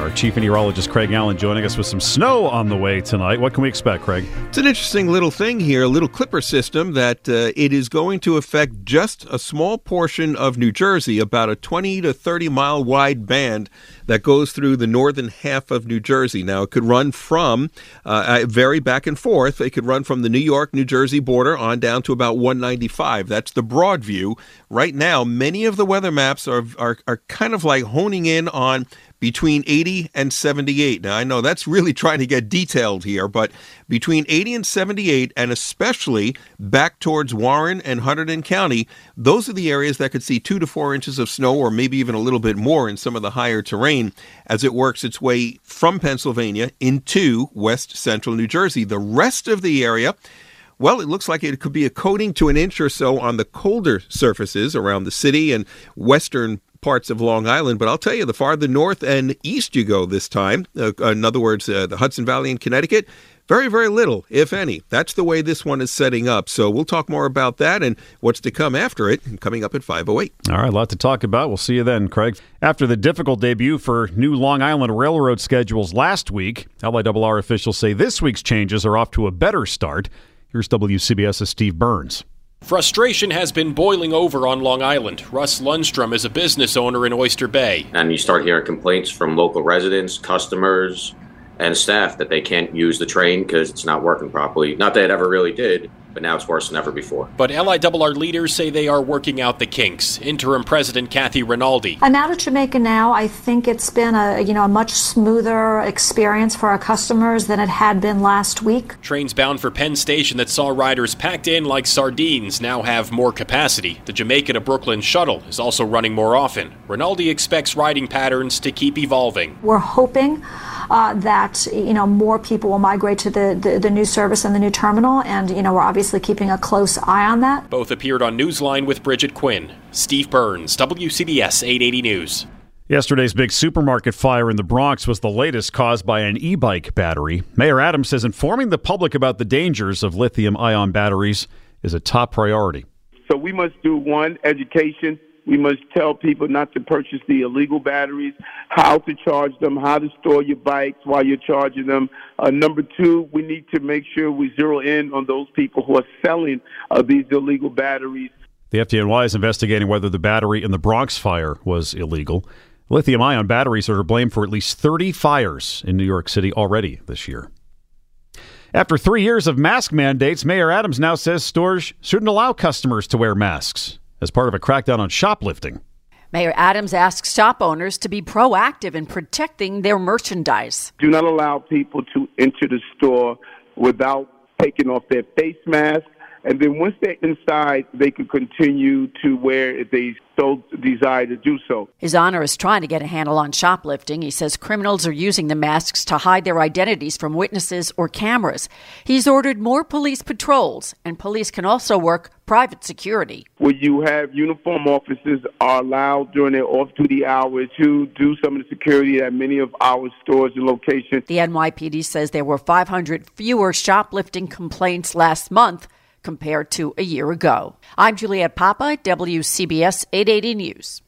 Our chief meteorologist, Craig Allen, joining us with some snow on the way tonight. What can we expect, Craig? It's an interesting little thing here, a little clipper system that uh, it is going to affect just a small portion of New Jersey, about a 20 to 30 mile wide band that goes through the northern half of New Jersey. Now, it could run from, uh, vary back and forth. It could run from the New York, New Jersey border on down to about 195. That's the broad view. Right now, many of the weather maps are, are, are kind of like honing in on between 80 and 78. Now, I know that's really trying to get detailed here, but between 80 and 78, and especially back towards Warren and Hunterdon County, those are the areas that could see two to four inches of snow, or maybe even a little bit more in some of the higher terrain as it works its way from Pennsylvania into west central New Jersey. The rest of the area, well, it looks like it could be a coating to an inch or so on the colder surfaces around the city and western parts of Long Island, but I'll tell you, the farther north and east you go this time, uh, in other words, uh, the Hudson Valley and Connecticut, very, very little, if any. That's the way this one is setting up. So we'll talk more about that and what's to come after it, coming up at 508. All right, a lot to talk about. We'll see you then, Craig. After the difficult debut for new Long Island Railroad schedules last week, LIRR officials say this week's changes are off to a better start. Here's WCBS's Steve Burns. Frustration has been boiling over on Long Island. Russ Lundstrom is a business owner in Oyster Bay. And you start hearing complaints from local residents, customers, and staff that they can't use the train because it's not working properly. Not that it ever really did, but now it's worse than ever before. But LIRR leaders say they are working out the kinks. Interim President Kathy Rinaldi. I'm out of Jamaica now. I think it's been a you know a much smoother experience for our customers than it had been last week. Trains bound for Penn Station that saw riders packed in like sardines now have more capacity. The Jamaica to Brooklyn shuttle is also running more often. Rinaldi expects riding patterns to keep evolving. We're hoping uh, that you know more people will migrate to the, the, the new service and the new terminal, and you know we're obviously keeping a close eye on that. Both appeared on Newsline with Bridget Quinn. Steve Burns, WCBS 880 News. Yesterday's big supermarket fire in the Bronx was the latest caused by an e bike battery. Mayor Adams says informing the public about the dangers of lithium ion batteries is a top priority. So we must do one education we must tell people not to purchase the illegal batteries, how to charge them, how to store your bikes while you're charging them. Uh, number two, we need to make sure we zero in on those people who are selling uh, these illegal batteries. The FDNY is investigating whether the battery in the Bronx fire was illegal. Lithium ion batteries are blamed for at least 30 fires in New York City already this year. After three years of mask mandates, Mayor Adams now says stores shouldn't allow customers to wear masks as part of a crackdown on shoplifting. Mayor Adams asks shop owners to be proactive in protecting their merchandise. Do not allow people to enter the store without taking off their face mask and then once they're inside, they can continue to wear if they so desire to do so. His Honor is trying to get a handle on shoplifting. He says criminals are using the masks to hide their identities from witnesses or cameras. He's ordered more police patrols, and police can also work private security. Where you have uniform officers are allowed during their off-duty hours to do some of the security at many of our stores and locations. The NYPD says there were 500 fewer shoplifting complaints last month compared to a year ago. I'm Juliet Papa, WCBS 880 News.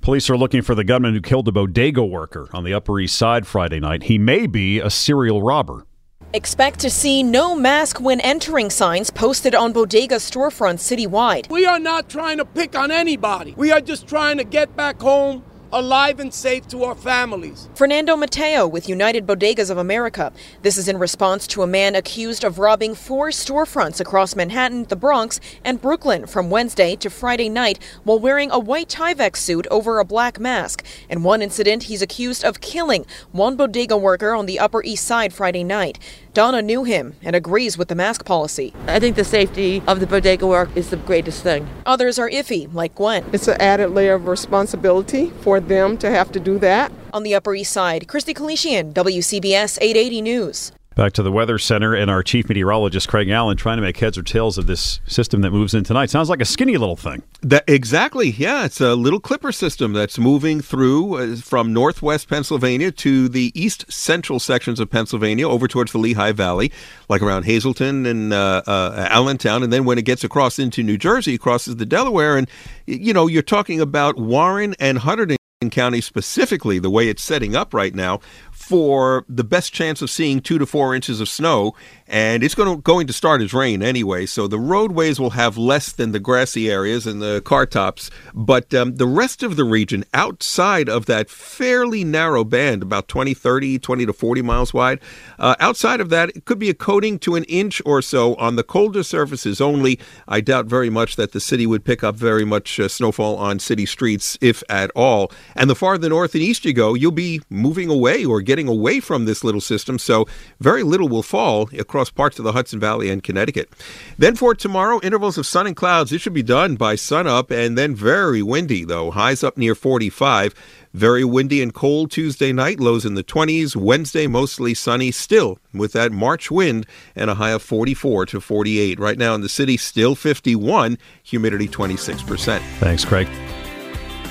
Police are looking for the gunman who killed a bodega worker on the Upper East Side Friday night. He may be a serial robber. Expect to see no mask when entering signs posted on bodega storefronts citywide. We are not trying to pick on anybody. We are just trying to get back home alive and safe to our families. Fernando Mateo with United Bodegas of America. This is in response to a man accused of robbing four storefronts across Manhattan, the Bronx, and Brooklyn from Wednesday to Friday night while wearing a white Tyvek suit over a black mask. In one incident, he's accused of killing one bodega worker on the Upper East Side Friday night. Donna knew him and agrees with the mask policy. I think the safety of the bodega work is the greatest thing. Others are iffy, like Gwen. It's an added layer of responsibility for them to have to do that. On the Upper East Side, Christy Kalishian, WCBS 880 News. Back to the Weather Center and our chief meteorologist, Craig Allen, trying to make heads or tails of this system that moves in tonight. Sounds like a skinny little thing. That Exactly. Yeah, it's a little clipper system that's moving through uh, from northwest Pennsylvania to the east central sections of Pennsylvania over towards the Lehigh Valley, like around Hazleton and uh, uh, Allentown. And then when it gets across into New Jersey, it crosses the Delaware. And, you know, you're talking about Warren and Hunterdon County specifically, the way it's setting up right now, for the best chance of seeing two to four inches of snow, and it's going to going to start as rain anyway. So the roadways will have less than the grassy areas and the car tops, but um, the rest of the region outside of that fairly narrow band, about 20, 30, 20 to 40 miles wide, uh, outside of that, it could be a coating to an inch or so on the colder surfaces only. I doubt very much that the city would pick up very much uh, snowfall on city streets, if at all. And the farther north and east you go, you'll be moving away or getting away from this little system, so very little will fall across parts of the Hudson Valley and Connecticut. Then for tomorrow, intervals of sun and clouds. It should be done by sunup, and then very windy, though. Highs up near 45. Very windy and cold Tuesday night, lows in the 20s. Wednesday, mostly sunny, still with that March wind and a high of 44 to 48. Right now in the city, still 51, humidity 26%. Thanks, Craig.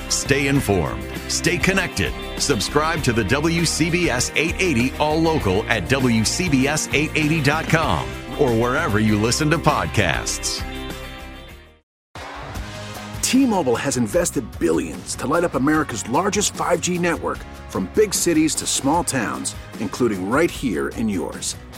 Stay informed. Stay connected. Subscribe to the WCBS 880 All Local at WCBS880.com or wherever you listen to podcasts. T-Mobile has invested billions to light up America's largest 5G network from big cities to small towns, including right here in yours.